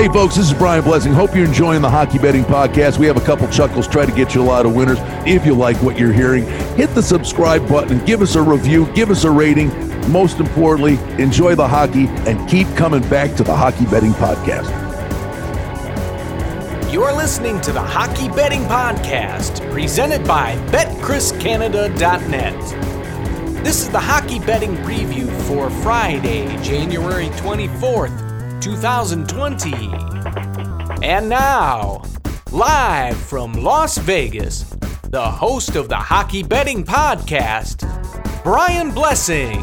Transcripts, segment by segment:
Hey, folks, this is Brian Blessing. Hope you're enjoying the Hockey Betting Podcast. We have a couple chuckles, try to get you a lot of winners. If you like what you're hearing, hit the subscribe button, give us a review, give us a rating. Most importantly, enjoy the hockey and keep coming back to the Hockey Betting Podcast. You're listening to the Hockey Betting Podcast, presented by BetCrisCanada.net. This is the hockey betting preview for Friday, January 24th, 2020. And now, live from Las Vegas, the host of the Hockey Betting Podcast, Brian Blessing.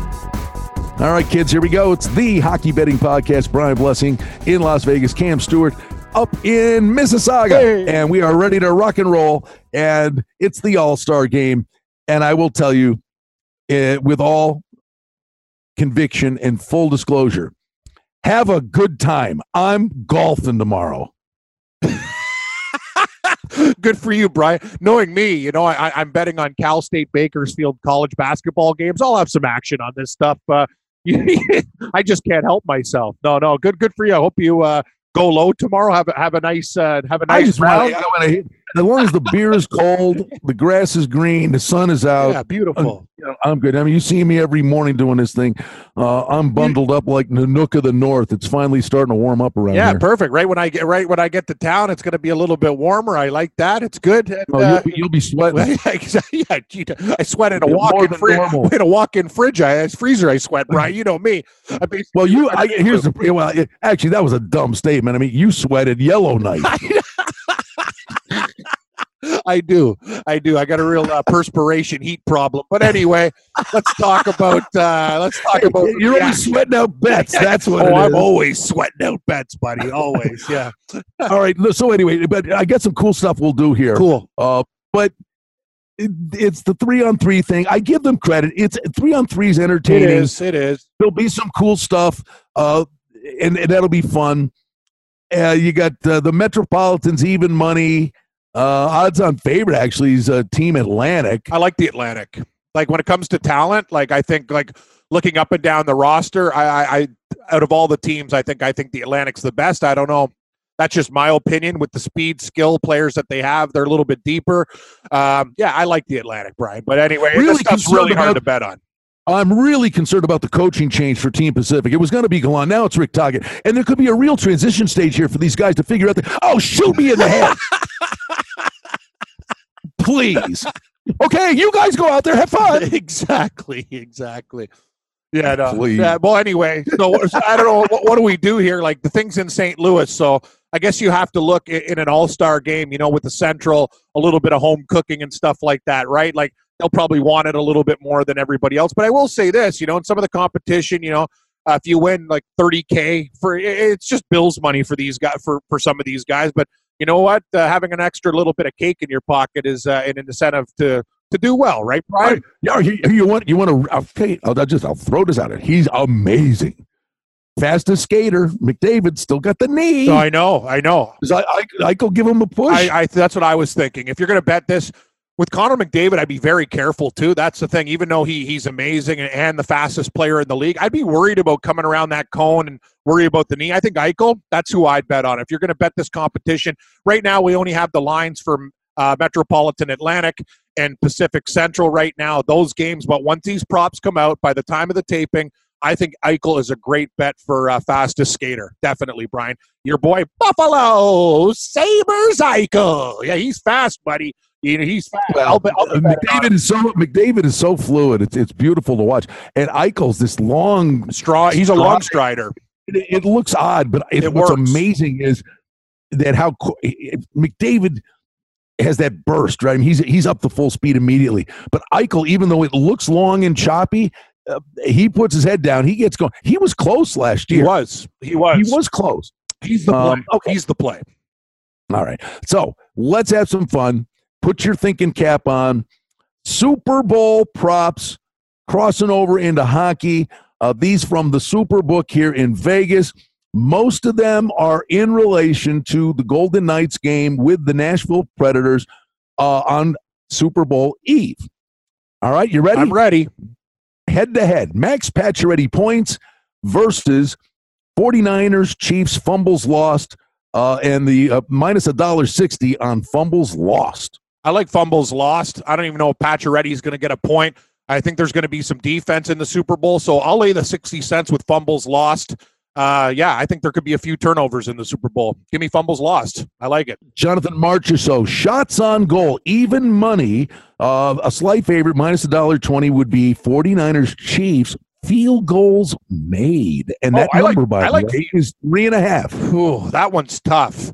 All right, kids, here we go. It's the Hockey Betting Podcast. Brian Blessing in Las Vegas, Cam Stewart up in Mississauga, Hey. and we are ready to rock and roll. And it's the All Star game. And I will tell you, uh, with all conviction and full disclosure, have a good time. I'm golfing tomorrow. Good for you, Brian. Knowing me, you know, I, I'm betting on Cal State Bakersfield college basketball games. I'll have some action on this stuff. Uh, I just can't help myself. No, no, good, good for you. I hope you uh, go low tomorrow. Have a have a nice uh, have a I nice just round. want to, as long as the beer is cold, the grass is green, the sun is out. yeah, beautiful. I'm good. I mean, you see me every morning doing this thing. Uh, I'm bundled up like Nanook of the North. It's finally starting to warm up around Yeah, here. perfect. Right when I get right when I get to town, it's going to be a little bit warmer. I like that. It's good. And, Oh, uh, you'll, be, you'll be sweating. yeah, gee, I sweat in a walk-in fridge. In a walk-in fridge, I it's freezer. I sweat. Right, you know me. I Well, you I, here's the well. it- Actually, that was a dumb statement. I mean, you sweated yellow night. I do. I do. I got a real uh, perspiration heat problem. But anyway, let's talk about uh let's talk about You're yeah. only sweating out bets. That's what Oh, it I'm is. always sweating out bets, buddy. Always. Yeah. All right. So anyway, but I got some cool stuff we'll do here. Cool. Uh, but it, it's the three on three thing. I give them credit. It's three on three is entertaining. is. It is. There'll be some cool stuff, uh, and, and that'll be fun. Uh, you got uh, the Metropolitans even money. Uh, odds on favorite actually is uh, Team Atlantic. I like the Atlantic. Like when it comes to talent, like I think like looking up and down the roster, I, I, I out of all the teams, I think I think the Atlantic's the best. I don't know. That's just my opinion. With the speed, skill players that they have, they're a little bit deeper. Um, yeah, I like the Atlantic, Brian. But anyway, Really this stuff's really hard to bet on. I'm really concerned about the coaching change for Team Pacific. It was going to be Gallant. Now it's Rick Tocchet. And there could be a real transition stage here for these guys to figure out that, oh, shoot me in the head. Please. Okay, you guys go out there, have fun. exactly, exactly. Yeah, no. Please. Yeah, well, anyway, so, so I don't know what, what do we do here. Like the things in St. Louis, so I guess you have to look in, in an All Star game. You know, with the Central, a little bit of home cooking and stuff like that, right? Like they'll probably want it a little bit more than everybody else. But I will say this, you know, in some of the competition, you know. Uh, if you win like 30k for it's just bills money for these guys for for some of these guys but you know what uh, having an extra little bit of cake in your pocket is uh, an incentive to to do well right Brian? Right. Yeah, you, you want you want to okay, I'll, I'll just I'll throw this out there. He's amazing. Fastest skater, McDavid still got the knee. I know, I know. I, I, I could give him a push. I, I that's what I was thinking. If you're going to bet this with Connor McDavid, I'd be very careful too. That's the thing. Even though he he's amazing and, and the fastest player in the league, I'd be worried about coming around that cone and worry about the knee. I think Eichel. That's who I'd bet on. If you're going to bet this competition, right now we only have the lines for uh, Metropolitan Atlantic and Pacific Central right now. Those games, but once these props come out by the time of the taping. I think Eichel is a great bet for uh, fastest skater. Definitely, Brian. Your boy Buffalo Sabres Eichel. Yeah, he's fast, buddy. You know, he's fast. Well, I'll I'll uh, bet it on McDavid is so McDavid is so fluid. It's it's beautiful to watch. And Eichel's this long. Straw. He's a long strider. It, it looks odd, but it, It what's works. amazing is that how McDavid has that burst. Right, I mean, he's he's up to full speed immediately. But Eichel, even though it looks long and choppy, uh, he puts his head down. He gets going. He was close last year. He was. He was. He was close. He's the play. Um, okay. He's the play. All right. So let's have some fun. Put your thinking cap on. Super Bowl props crossing over into hockey. Uh, these from the Superbook here in Vegas. Most of them are in relation to the Golden Knights game with the Nashville Predators uh, on Super Bowl Eve. All right, you ready? I'm ready. Head to head. Max Pacioretty points versus 49ers Chiefs fumbles lost. uh, and the uh, minus a dollar sixty on fumbles lost. I like fumbles lost. I don't even know if Pacioretty is going to get a point. I think there's going to be some defense in the Super Bowl, so I'll lay the 60 cents with fumbles lost. Uh, yeah, I think there could be a few turnovers in the Super Bowl. Give me fumbles lost. I like it. Jonathan Marchessault, shots on goal, even money. Uh, a slight favorite, minus a dollar twenty, would be 49ers Chiefs field goals made. And Oh, that like- number, by I the like way, is three and a half. Ooh, that one's tough.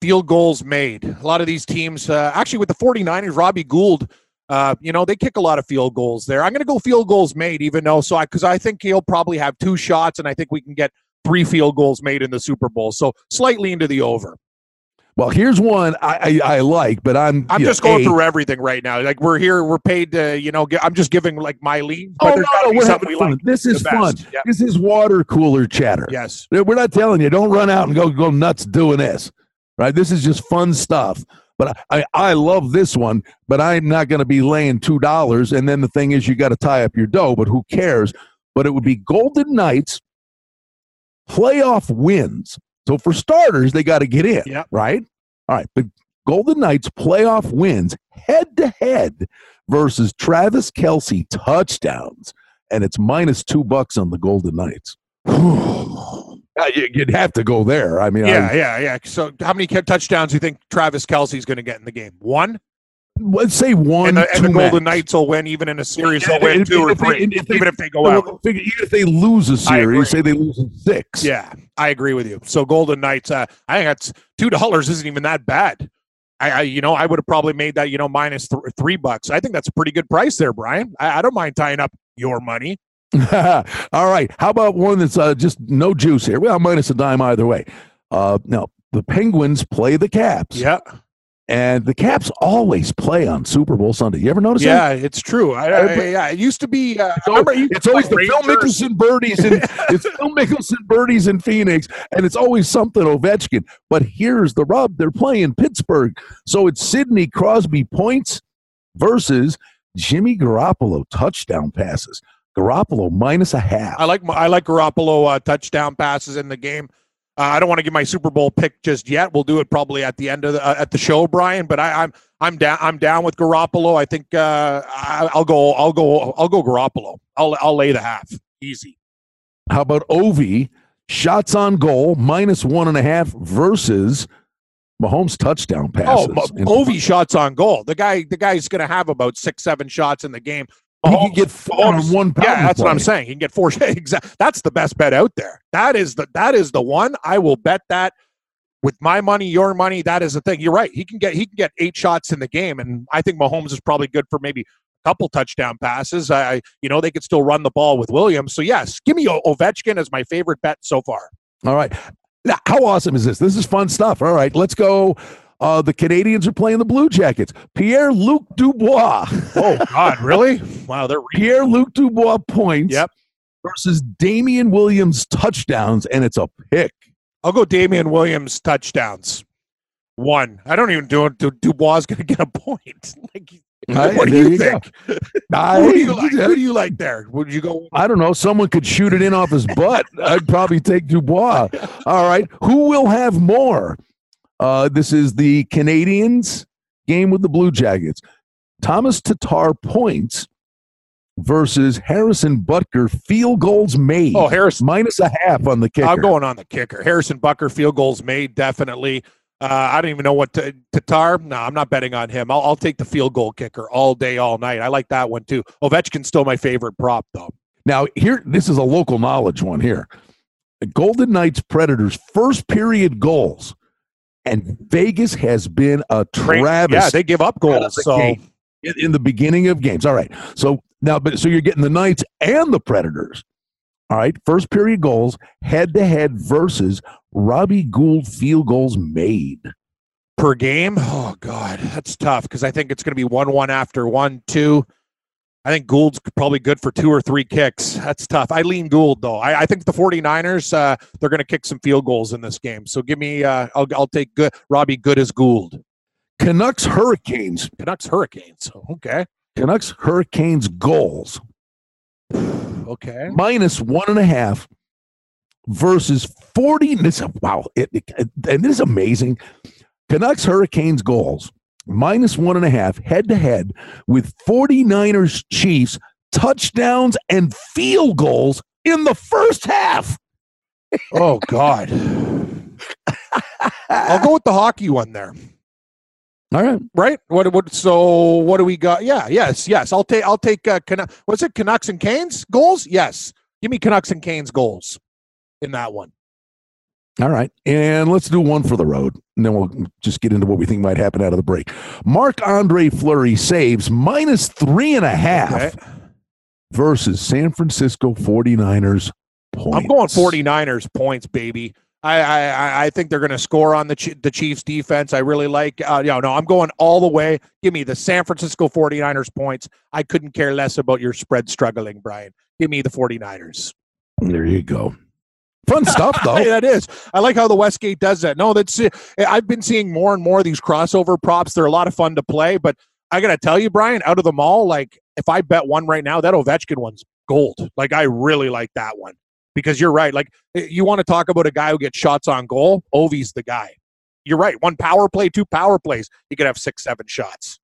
Field goals made. A lot of these teams, uh, actually, with the 49ers, Robbie Gould, uh, you know, they kick a lot of field goals there. I'm going to go field goals made, even though, so I, because I think he'll probably have two shots, and I think we can get three field goals made in the Super Bowl. So slightly into the over. Well, here's one I, I, I like, but I'm I'm just know, going A, through everything right now. Like we're here, we're paid to, you know, I'm just giving like my lead. But Oh, no, no, we're having we fun. like This is fun. Yeah. This is water cooler chatter. Yes. We're not telling you, don't run out and go go nuts doing this. Right? This is just fun stuff. But I, I, I love this one, but I'm not going to be laying two dollars. And then the thing is, you got to tie up your dough. But who cares? But it would be Golden Knights playoff wins. So for starters, they got to get in. Yep. Right. All right. But Golden Knights playoff wins head to head versus Travis Kelce touchdowns, and it's minus two bucks on the Golden Knights. Uh, you- You'd have to go there. I mean, Yeah, I, yeah, yeah. So how many touchdowns do you think Travis Kelce's going to get in the game? One? Let's say one. and the, and the Golden. Knights will win even in a series. Yeah, They'll win if- two or if they- three, if they- even if they go out. figure- even if they lose a series, say they lose in six. Yeah, I agree with you. So Golden Knights, uh, I think that's two dollars isn't even that bad. I, I you know, I would have probably made that, you know, minus th- three bucks. I think that's a pretty good price there, Brian. I, I don't mind tying up your money. All right. How about one that's uh, just no juice here? Well, minus a dime either way. Uh, no, the Penguins play the Caps. Yeah, And the Caps always play on Super Bowl Sunday. You ever notice that? yeah, it's true. I, I, yeah, it used to be. Uh, It's, I remember it always, to it's always the Phil Rangers. Mickelson birdies and it's Phil Mickelson birdies in Phoenix, and it's always something Ovechkin. But here's the rub: they're playing Pittsburgh, so it's Sidney Crosby points versus Jimmy Garoppolo touchdown passes. Garoppolo minus a half. I like I like Garoppolo uh, touchdown passes in the game. Uh, I don't want to give my Super Bowl pick just yet. We'll do it probably at the end of the, uh, at the show, Brian. But I, I'm I'm down I'm down with Garoppolo. I think uh, I, I'll go I'll go I'll go Garoppolo. I'll I'll lay the half easy. How about Ovi shots on goal minus one and a half versus Mahomes touchdown passes? Oh, Ovi shots on goal. The guy the guy's going to have about six seven shots in the game. He can get four on one. Yeah, power that's what I'm saying. He can get four. Exactly. That's the best bet out there. That is the that is the one. I will bet that with my money, your money. That is the thing. You're right. He can get he can get eight shots in the game, and I think Mahomes is probably good for maybe a couple touchdown passes. I you know they could still run the ball with Williams. So yes, give me Ovechkin as my favorite bet so far. All right. Now, how awesome is this? This is fun stuff. All right, let's go. Uh, the Canadiens are playing the Blue Jackets. Pierre Luc Dubois. Oh God, really? Wow, they're re- Pierre Luc Dubois points Yep. versus Damien Williams touchdowns, and it's a pick. I'll go Damien Williams touchdowns. One. I don't even do it. Du- Dubois is going to get a point. Like, what do you you think? I, Who do you like? Who do you like there? Would you go? I don't know. Someone could shoot it in off his butt. I'd probably take Dubois. All right. Who will have more? Uh, this is the Canadiens game with the Blue Jackets. Thomas Tatar points versus Harrison Butker field goals made. Oh, Harrison. minus a half on the kicker. I'm going on the kicker. Harrison Butker field goals made definitely. Uh, I don't even know what to, Tatar. No, I'm not betting on him. I'll, I'll take the field goal kicker all day, all night. I like that one too. Ovechkin's still my favorite prop though. Now, here, this is a local knowledge one here. Golden Knights Predators first period goals, and Vegas has been a Train- travesty. Yeah, they give up goals. the So game in, in the beginning of games. All right. So now, but so you're getting the Knights and the Predators. All right. First period goals head to head versus Robbie Gould field goals made. per game, oh god, that's tough because I think it's going to be one-one after one, two. I think Gould's probably good for two or three kicks. That's tough. I lean Gould though. I, I think the 49ers uh, they're going to kick some field goals in this game. So give me. Uh, I'll I'll take good Robbie Good as Gould. Canucks Hurricanes. Canucks Hurricanes. Okay. Canucks Hurricanes goals Okay. minus one and a half versus 40. This, wow. It, it, and this is amazing. Canucks Hurricanes goals minus one and a half head to head with 49ers Chiefs touchdowns and field goals in the first half. Oh, God. I'll go with the hockey one there. All right. Right. What? What? So what do we got? Yeah. Yes. Yes. I'll take. I'll take. Uh, Can- what's it? Canucks and Canes goals. Yes. Give me Canucks and Canes goals in that one. All right. And let's do one for the road. And then we'll just get into what we think might happen out of the break. Marc Andre Fleury saves minus three and a half Okay. versus San Francisco 49ers points. I'm going 49ers points, baby. I I, I- think they're going to score on the Ch- the Chiefs defense. I really like. Uh, you know, no, I'm going all the way. Give me the San Francisco 49ers points. I couldn't care less about your spread struggling, Brian. Give me the 49ers. There you go. Fun stuff, though. That is. I like how the Westgate does that. No, that's. uh, I've been seeing more and more of these crossover props. They're a lot of fun to play, but I got to tell you, Brian, out of them all, like if I bet one right now, that Ovechkin one's gold. Like I really like that one because you're right. Like eh, you want to talk about a guy who gets shots on goal. Ovi's the guy. You're right. One power play, two power plays, he could have six, seven shots.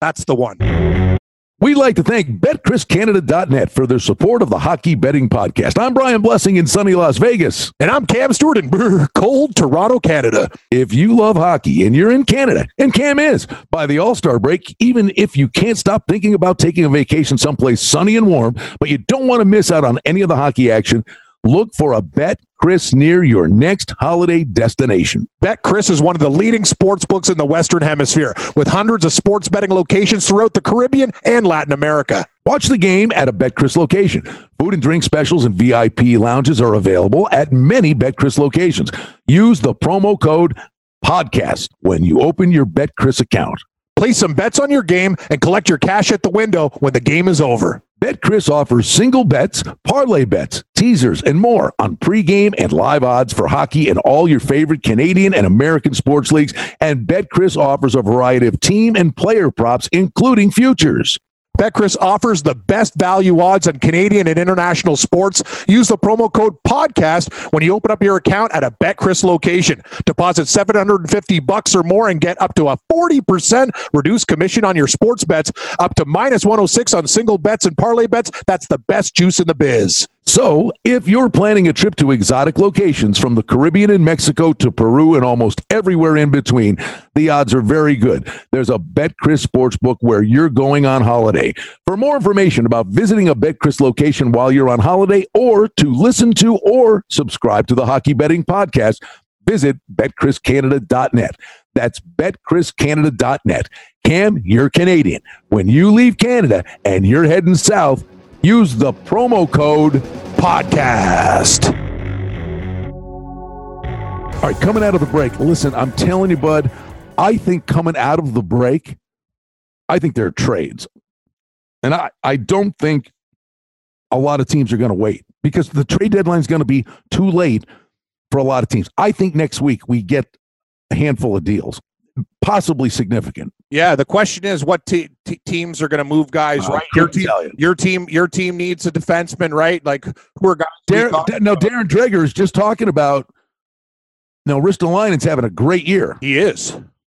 That's the one. We'd like to thank BetCrisCanada.net for their support of the Hockey Betting Podcast. I'm Brian Blessing in sunny Las Vegas. And I'm Cam Stewart in cold Toronto, Canada. If you love hockey and you're in Canada, and Cam is, by the All Star break, even if you can't stop thinking about taking a vacation someplace sunny and warm, but you don't want to miss out on any of the hockey action, look for a Bet Cris near your next holiday destination. Bet Cris is one of the leading sports books in the Western Hemisphere, with hundreds of sports betting locations throughout the Caribbean and Latin America. Watch the game at a BetCris location. Food and drink specials and VIP lounges are available at many BetCris locations. Use the promo code podcast when you open your BetCris account. Place some bets on your game and collect your cash at the window when the game is over. BetCris offers single bets, parlay bets, teasers, and more on pregame and live odds for hockey and all your favorite Canadian and American sports leagues. And BetCris offers a variety of team and player props, including futures. BetCris offers the best value odds on Canadian and international sports. Use the promo code podcast when you open up your account at a BetCris location. Deposit 750 bucks or more and get up to a 40% reduced commission on your sports bets, up to minus 106 on single bets and parlay bets. That's the best juice in the biz. So, if you're planning a trip to exotic locations from the Caribbean and Mexico to Peru and almost everywhere in between, the odds are very good. There's a BetCris Sportsbook where you're going on holiday. For more information about visiting a BetCris location while you're on holiday or to listen to or subscribe to the Hockey Betting Podcast, visit betcriscanada.net. That's betcriscanada.net. Cam, you're Canadian. When you leave Canada and you're heading south, use the promo code podcast. All right, coming out of the break, listen, I'm telling you, bud, I think coming out of the break, I think there are trades. And I, I don't think a lot of teams are going to wait because the trade deadline is going to be too late for a lot of teams. I think next week we get a handful of deals, possibly significant. Yeah, the question is what te- te- teams are going to move guys, Uh, right? Your team, you. your team, your team needs a defenseman, right? Like who are guys? thought- Da- no, Darren Dreger is just talking about. No, Ristolainen's having a great year. he is.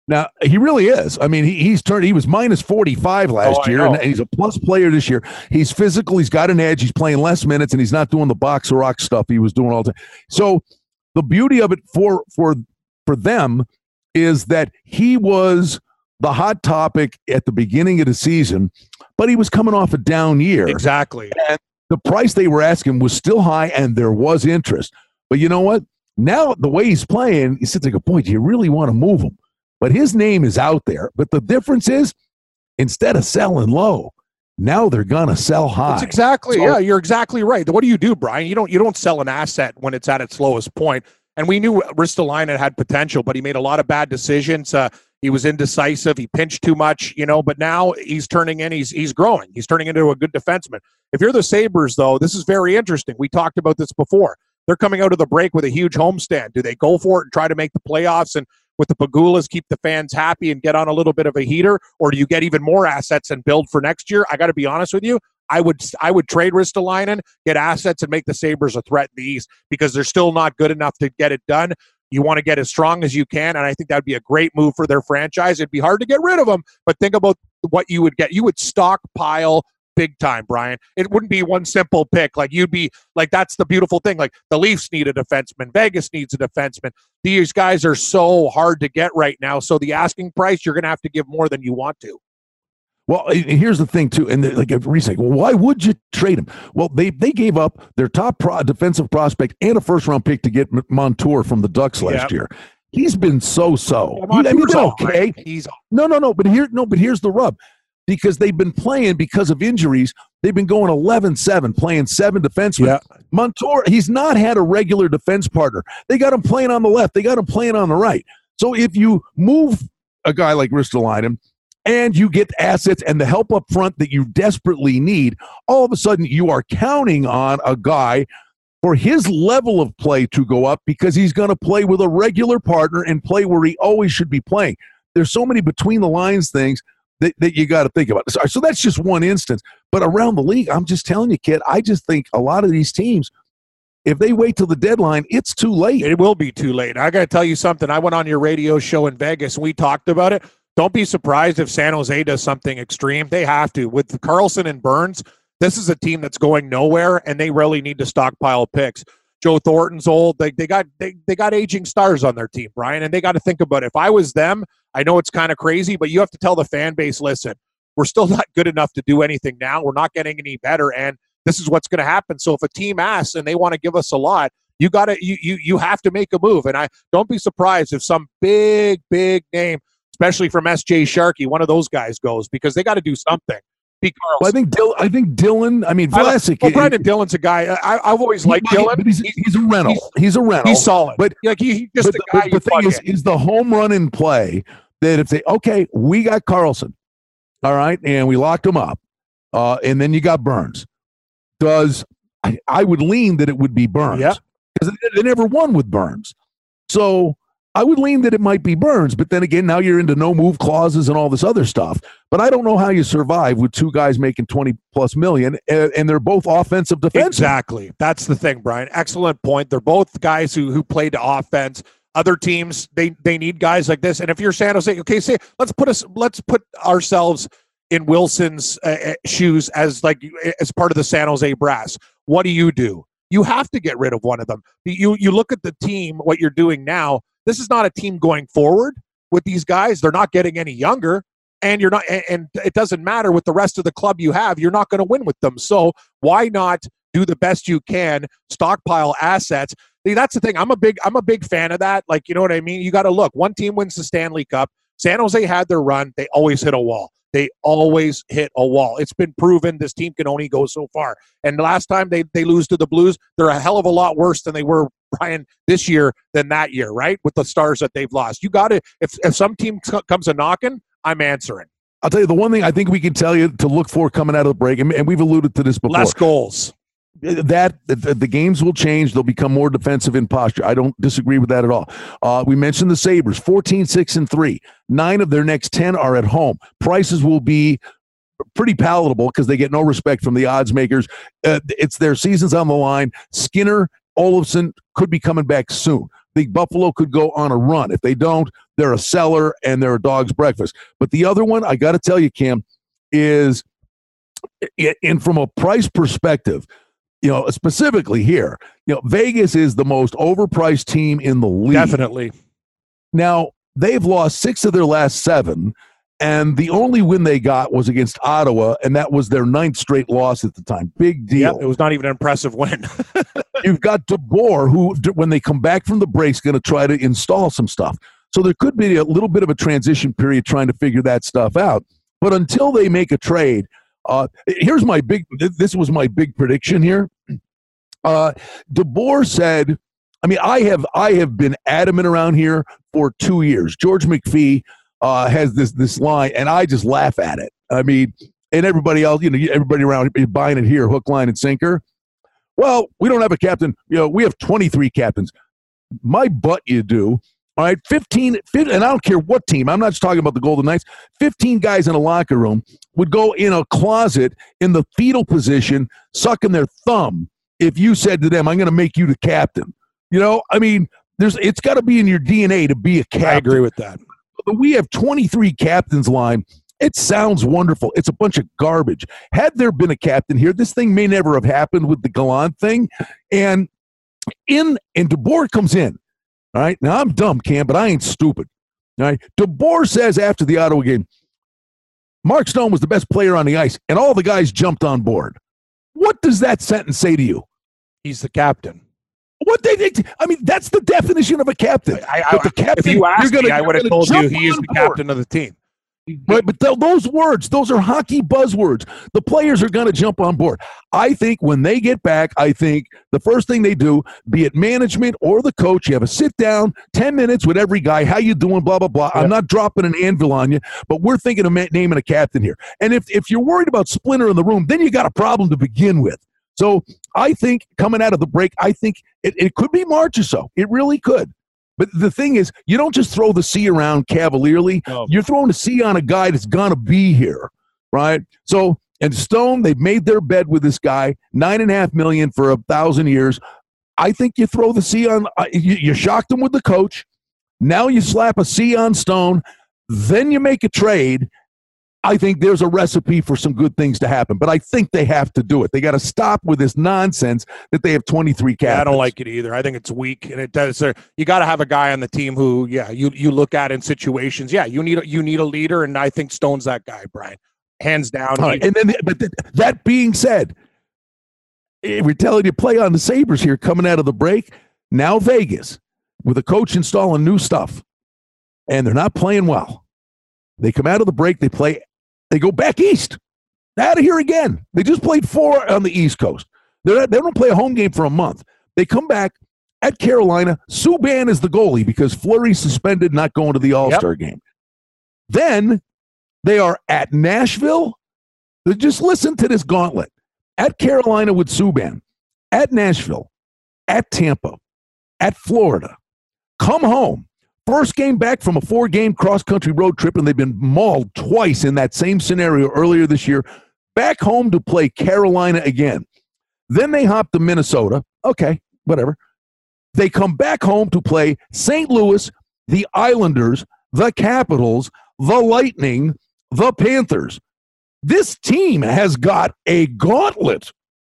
Now he really is. I mean, he, he's turned. He was minus forty five last Oh, year, and he's a plus player this year. He's physical. He's got an edge. He's playing less minutes, and he's not doing the box rock stuff he was doing all the time. So the beauty of it for for for them is that he was the hot topic at the beginning of the season, but he was coming off a down year. Exactly. The price they were asking was still high, and there was interest. But you know what? Now the way he's playing, you sit there, and go, boy, do you really want to move him? But his name is out there. But the difference is, instead of selling low, now they're gonna sell high. That's exactly. So- yeah, you're exactly right. What do you do, Brian? You don't you don't sell an asset when it's at its lowest point. And we knew Ristolainen had potential, but he made a lot of bad decisions. Uh, he was indecisive. He pinched too much, you know. But now he's turning in. He's he's growing. He's turning into a good defenseman. If you're the Sabres, though, this is very interesting. We talked about this before. They're coming out of the break with a huge homestand. Do they go for it and try to make the playoffs and with the Pegulas keep the fans happy and get on a little bit of a heater, or do you get even more assets and build for next year? I got to be honest with you. I would I would trade Ristolainen, get assets, and make the Sabres a threat in the East because they're still not good enough to get it done. You want to get as strong as you can, and I think that would be a great move for their franchise. It'd be hard to get rid of them, but think about what you would get. You would stockpile big time, Brian. It wouldn't be one simple pick. Like you'd be like that's the beautiful thing. Like the Leafs need a defenseman, Vegas needs a defenseman. These guys are so hard to get right now. So the asking price, you're going to have to give more than you want to. Well, here's the thing too, and like Reese, well, why would you trade him? Well, they they gave up their top pro- defensive prospect and a first round pick to get Montour from the Ducks last yep. year. He's been so so. Yeah, I mean, okay. He's no, no, no. But here, no. But here's the rub because they've been playing because of injuries. They've been going 11 7, playing seven defensemen. Yeah. Montour, he's not had a regular defense partner. They got him playing on the left, they got him playing on the right. So if you move a guy like Ristolainen and you get assets and the help up front that you desperately need, all of a sudden you are counting on a guy for his level of play to go up because he's going to play with a regular partner and play where he always should be playing. There's so many between the lines things that, that you got to think about. So, so that's just one instance. But around the league, I'm just telling you, kid, I just think a lot of these teams, if they wait till the deadline, it's too late. It will be too late. I got to tell you something. I went on your radio show in Vegas and we talked about it. Don't be surprised if San Jose does something extreme. They have to. With Karlsson and Burns, this is a team that's going nowhere and they really need to stockpile picks. Joe Thornton's old. They, they got they, they got aging stars on their team, Brian, and they got to think about it. If I was them, I know it's kind of crazy, but you have to tell the fan base, listen, we're still not good enough to do anything now. We're not getting any better, and this is what's going to happen. So if a team asks and they want to give us a lot, you got to you you you have to make a move. And I don't be surprised if some big big name, especially from SJ Sharkey, one of those guys goes because they got to do something. Well, I think Dill, I think Dillon. I mean, Vlasic. Well, Brendan Dillon's a guy. I, have always liked he, Dillon. He's, he's, a rental. He's, he's, a rental. He's solid. But like he, he just but, the, guy. the thing is, in. is the home run in play that if they okay, we got Karlsson, all right, and we locked him up, uh, and then you got Burns. Does I, I would lean that it would be Burns. Yeah, because they, they never won with Burns. So I would lean that it might be Burns, but then again, now you're into no move clauses and all this other stuff. But I don't know how you survive with two guys making 20 plus million and, and they're both offensive defense. Exactly. That's the thing, Brian. Excellent point. They're both guys who who played to offense. Other teams, they they need guys like this. And if you're San Jose, okay, say let's put us let's put ourselves in Wilson's uh, uh shoes as like as part of the San Jose brass. What do you do? You have to get rid of one of them. You you look at the team, what you're doing now this is not a team going forward with these guys. They're not getting any younger. And you're not, and it doesn't matter with the rest of the club you have, you're not going to win with them. So why not do the best you can, stockpile assets? That's the thing. I'm a big, I'm a big fan of that. Like, you know what I mean? You got to look. One team wins the Stanley Cup. San Jose had their run. They always hit a wall. They always hit a wall. It's been proven this team can only go so far. And last time they, they lose to the Blues, they're a hell of a lot worse than they were Brian this year than that year, right? With the stars that they've lost. You got to, if, if some team c- comes a knocking, I'm answering. I'll tell you the one thing I think we can tell you to look for coming out of the break, and, and we've alluded to this before. Less goals. That the, games will change. They'll become more defensive in posture. I don't disagree with that at all. Uh, we mentioned the Sabres 14, 6, and 3. Nine of their next 10 are at home. Prices will be pretty palatable because they get no respect from the odds makers. Uh, it's their seasons on the line. Skinner Olofsson could be coming back soon. The Buffalo could go on a run. If they don't, they're a seller and they're a dog's breakfast. But the other one, I got to tell you, Cam, is and from a price perspective, you know, specifically here, you know, Vegas is the most overpriced team in the league. Definitely. Now, they've lost six of their last seven, and the only win they got was against Ottawa, and that was their ninth straight loss at the time. Big deal. Yep, it was not even an impressive win. You've got DeBoer, who, when they come back from the break, is going to try to install some stuff. So there could be a little bit of a transition period trying to figure that stuff out. But until they make a trade, uh, here's my big. This was my big prediction here. Uh, DeBoer said, "I mean, I have I have been adamant around here for two years. George McPhee." uh, has this this line, and I just laugh at it. I mean, and everybody else, you know, everybody around buying it here, hook, line, and sinker. Well, we don't have a captain. You know, we have 23 captains. My butt, you do. All right, 15, 15, and I don't care what team. I'm not just talking about the Golden Knights. 15 guys in a locker room would go in a closet in the fetal position, sucking their thumb if you said to them, "I'm going to make you the captain." You know, I mean, there's it's got to be in your DNA to be a captain. I agree with that. But We have 23 captains line. It sounds wonderful. It's a bunch of garbage. Had there been a captain here, this thing may never have happened with the Gallant thing. And in and DeBoer comes in. All right. Now I'm dumb, Cam, but I ain't stupid. All right. DeBoer says after the Ottawa game, Mark Stone was the best player on the ice, and all the guys jumped on board. What does that sentence say to you? He's the captain. What they think? I mean, that's the definition of a captain. I, I, the captain if you asked gonna, me, I would have told you he is the board. captain of the team. Right, but th- those words, those are hockey buzzwords. The players are going to jump on board. I think when they get back, I think the first thing they do, be it management or the coach, you have a sit down, ten minutes with every guy. How you doing? Blah blah blah. I'm not dropping an anvil on you, but we're thinking of naming a captain here. And if if you're worried about splinter in the room, then you got a problem to begin with. So I think coming out of the break, I think it, it could be March or so. It really could. But the thing is, you don't just throw the C around cavalierly. No. You're throwing the C on a guy that's going to be here, right? So, and Stone, they've made their bed with this guy, nine and a half million for a thousand years. I think you throw the C on, uh, you, you shocked him with the coach. Now you slap a C on Stone. Then you make a trade I think there's a recipe for some good things to happen, but I think they have to do it. They got to stop with this nonsense that they have 23 captains. Yeah, I don't like it either. I think it's weak, and it does. Uh, you got to have a guy on the team who, yeah, you you look at in situations. Yeah, you need a, you need a leader, and I think Stone's that guy, Brian, hands down. Right. And then, but that being said, we're telling you play on the Sabres here coming out of the break. Now Vegas with a coach installing new stuff, and they're not playing well. They come out of the break, they play they go back east. Out of here again. They just played four on the East Coast. They're, they don't play a home game for a month. They come back at Carolina. Subban is the goalie because Fleury suspended, not going to the All Star yep. game. Then they are at Nashville. Just listen to this gauntlet. At Carolina with Subban, at Nashville, at Tampa, at Florida. Come home. First game back from a four game cross country road trip, and they've been mauled twice in that same scenario earlier this year. Back home to play Carolina again. Then they hop to Minnesota. Okay, whatever. They come back home to play St. Louis, the Islanders, the Capitals, the Lightning, the Panthers. This team has got a gauntlet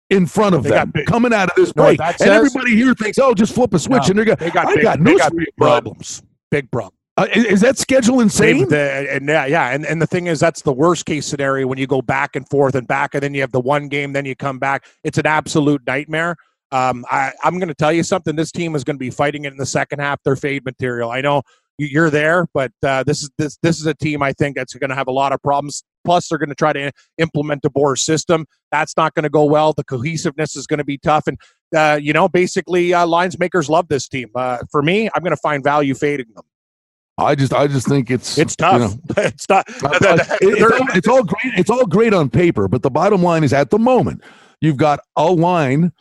in front of they them big, coming out of this break. and everybody here thinks, oh, just flip a switch no, and they're going, they got I big, got news got problems. Big problem. Uh, is that schedule insane? The, and yeah, yeah, and and the thing is, that's the worst case scenario when you go back and forth and back, and then you have the one game, then you come back. It's an absolute nightmare. Um, I, I'm going to tell you something. This team is going to be fighting it in the second half. They're fade material. I know you're there, but uh, this is this this is a team I think that's going to have a lot of problems. Plus, they're going to try to implement a Boer system. That's not going to go well. The cohesiveness is going to be tough, and uh, you know, basically, uh, lines makers love this team. Uh, for me, I'm going to find value fading them. I just, I just think it's it's tough. You know, it's tough. it, it's, all, it's all great. It's all great on paper, but the bottom line is, at the moment, you've got a line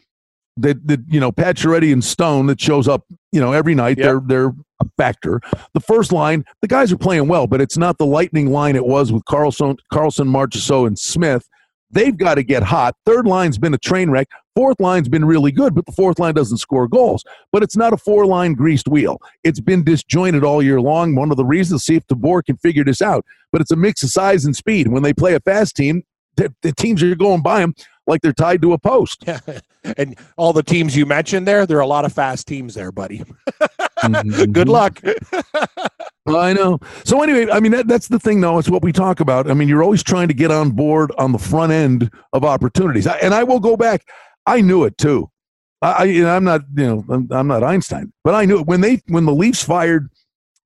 that, that you know, Pacioretty and Stone that shows up, you know, every night. Yep. They're they're a factor. The first line, the guys are playing well, but it's not the lightning line it was with Carlson, Karlsson, Marchessault, and Smith. They've got to get hot. Third line's been a train wreck. Fourth line's been really good, but the fourth line doesn't score goals. But it's not a four line greased wheel. It's been disjointed all year long. One of the reasons, see if DeBoer can figure this out. But it's a mix of size and speed. When they play a fast team, the, the teams are going by them like they're tied to a post. and all the teams you mentioned there, there are a lot of fast teams there, buddy. mm-hmm. Good luck. I know. So anyway, I mean that, that's the thing, though. It's what we talk about. I mean, you're always trying to get on board on the front end of opportunities. I, and I will go back. I knew it too. I, am not, you know, I'm, I'm, not Einstein, but I knew it when they when the Leafs fired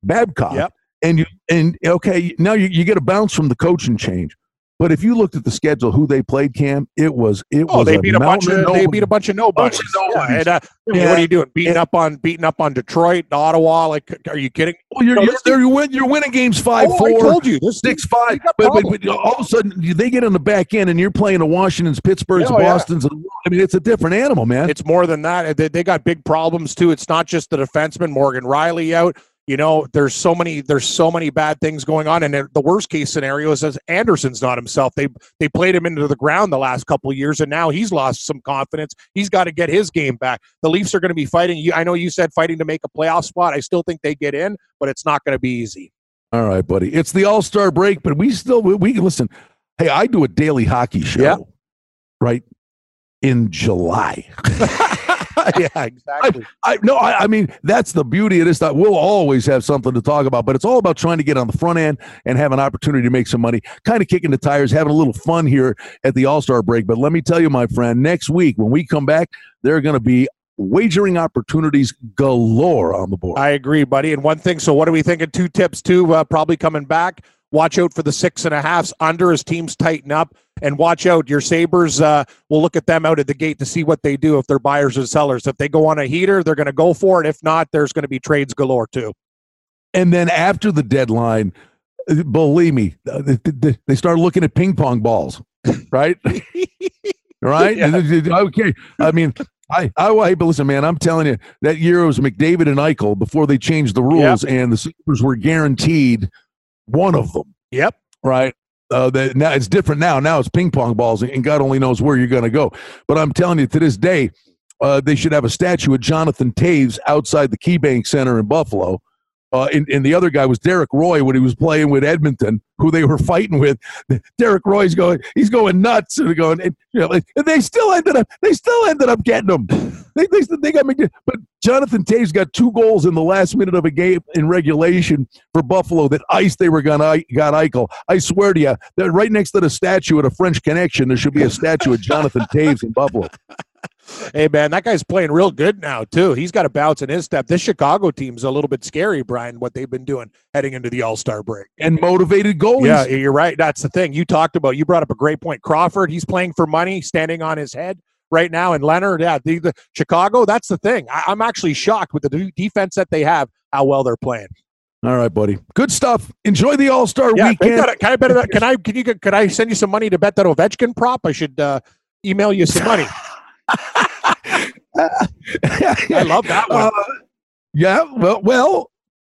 Babcock, yep. and you and okay, now you, you get a bounce from the coaching change. But if you looked at the schedule, who they played, Cam, it was it oh, was they beat a, bunch of they beat a bunch of nobodies. Bunch of nobodies. Yeah, and, uh, yeah. What are you doing? Beating up on beating up on Detroit, Ottawa? Like, are you kidding? Well, you're, no, you're, you're, win, you're winning games five oh, four. I told you this six five. But, but, but, all of a sudden they get on the back end, and you're playing the Washington's, Pittsburgh's, oh, Boston's. Yeah. I mean, it's a different animal, man. It's more than that. They, they got big problems too. It's not just the defenseman Morgan Rielly out. You know, there's so many there's so many bad things going on, and the worst case scenario is as Andersen's not himself. They they played him into the ground the last couple of years, and now he's lost some confidence. He's got to get his game back. The Leafs are going to be fighting. You, I know you said fighting to make a playoff spot. I still think they get in, but it's not going to be easy. All right, buddy. It's the All Star break, but we still we, we listen. Hey, I do a daily hockey show, yeah. right? In July. yeah, exactly. I, I no, I, I, mean that's the beauty of this. That we'll always have something to talk about, but it's all about trying to get on the front end and have an opportunity to make some money, kind of kicking the tires, having a little fun here at the All Star break. But let me tell you, my friend, next week when we come back, there are going to be wagering opportunities galore on the board. I agree, buddy. And one thing, so what are we thinking? Two tips, too, uh, probably coming back. Watch out for the six and a halfs under as teams tighten up. And watch out, your Sabres, uh, we'll look at them out at the gate to see what they do if they're buyers or sellers. If they go on a heater, they're going to go for it. If not, there's going to be trades galore, too. And then after the deadline, believe me, they start looking at ping pong balls, right? right? Yeah. Okay. I mean, I, I, hey, but listen, man, I'm telling you, that year was McDavid and Eichel before they changed the rules, yep. and the Sabres were guaranteed one of them. Yep. Right. Uh, that now it's different now. Now it's ping pong balls, and God only knows where you're going to go. But I'm telling you, to this day, uh, they should have a statue of Jonathan Toews outside the KeyBank Center in Buffalo uh, and, and, the other guy was Derek Roy when he was playing with Edmonton, who they were fighting with. Derek Roy's going, he's going nuts and going, and, you know, and they still ended up, they still ended up getting him. They, they, they got me, but Jonathan Toews got two goals in the last minute of a game in regulation for Buffalo that ice they were gonna got Eichel. I swear to you, that right next to the statue at a French Connection, there should be a statue of Jonathan Toews in Buffalo hey man, that guy's playing real good now too. He's got a bounce in his step. This Chicago team's a little bit scary, Brian. What they've been doing heading into the All Star break and motivated goalies. Yeah, you're right. That's the thing you talked about. You brought up a great point. Crawford, he's playing for money, standing on his head right now. And Leonard, yeah, the, the Chicago. That's the thing. I, am actually shocked with the defense that they have, how well they're playing. All right, buddy. Good stuff. Enjoy the All Star yeah, weekend. That, can I bet? Can I? Can you? Can I send you some money to bet that Ovechkin prop? I should uh, email you some money. I love that one. Uh, yeah, well, well,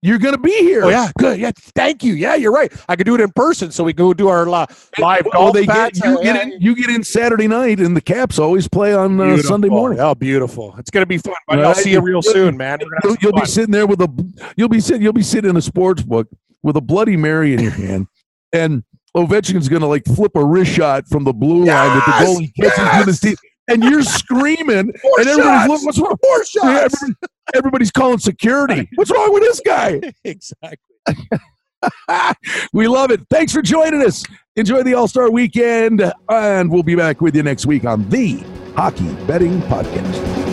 you're going to be here. Oh yeah, good. Yeah, thank you. Yeah, you're right. I could do it in person, so we go do our uh, live well, they get, you get in. You get in Saturday night, and the Caps always play on uh, Sunday morning. Oh, beautiful! It's going to be fun. Right. I'll see you real soon, man. You'll, you'll be sitting there with a. You'll be sitting. You'll be sitting in a sports book with a Bloody Mary in your hand, and Ovechkin's going to like flip a wrist shot from the blue yes! line with the goalie catches yes! with his teeth and you're screaming, Four and everybody's looking, what's wrong? Four shots. Everybody, everybody's calling security. What's wrong with this guy? exactly. we love it. Thanks for joining us. Enjoy the All Star weekend, and we'll be back with you next week on the Hockey Betting Podcast.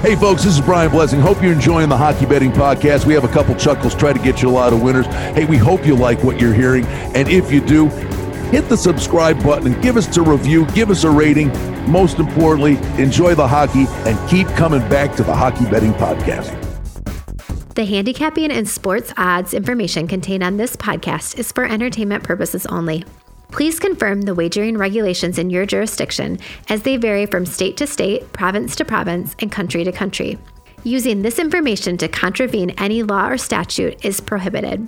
Hey, folks, this is Brian Blessing. Hope you're enjoying the Hockey Betting Podcast. We have a couple chuckles, try to get you a lot of winners. Hey, we hope you like what you're hearing. And if you do, hit the subscribe button and give us a review, give us a rating. Most importantly, enjoy the hockey and keep coming back to the Hockey Betting Podcast. The handicapping and sports odds information contained on this podcast is for entertainment purposes only. Please confirm the wagering regulations in your jurisdiction as they vary from state to state, province to province, and country to country. Using this information to contravene any law or statute is prohibited.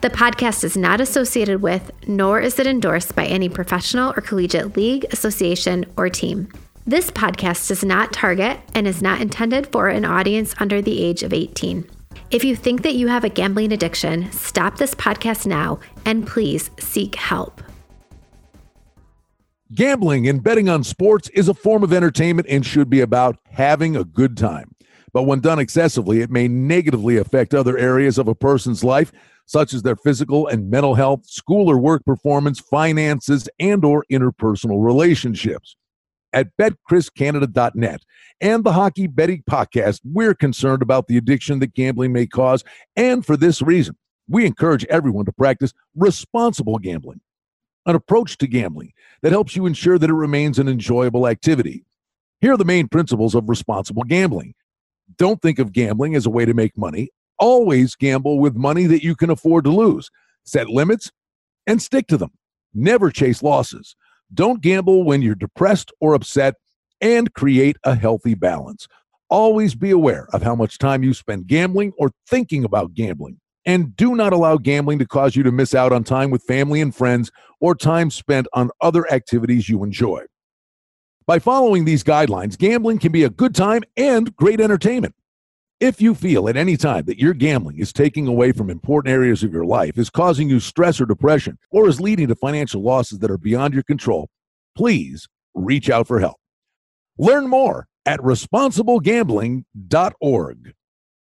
The podcast is not associated with, nor is it endorsed by any professional or collegiate league, association, or team. This podcast does not target and is not intended for an audience under the age of 18. If you think that you have a gambling addiction, stop this podcast now and please seek help. Gambling and betting on sports is a form of entertainment and should be about having a good time. But when done excessively, it may negatively affect other areas of a person's life such as their physical and mental health, school or work performance, finances, and or interpersonal relationships. At betcriscanada.net and the Hockey Betting Podcast, we're concerned about the addiction that gambling may cause, and for this reason, we encourage everyone to practice responsible gambling, an approach to gambling that helps you ensure that it remains an enjoyable activity. Here are the main principles of responsible gambling. Don't think of gambling as a way to make money always gamble with money that you can afford to lose. Set limits and stick to them. Never chase losses. Don't gamble when you're depressed or upset and create a healthy balance. Always be aware of how much time you spend gambling or thinking about gambling. And do not allow gambling to cause you to miss out on time with family and friends or time spent on other activities you enjoy. By following these guidelines, gambling can be a good time and great entertainment. If you feel at any time that your gambling is taking away from important areas of your life, is causing you stress or depression, or is leading to financial losses that are beyond your control, please reach out for help. Learn more at responsiblegambling.org.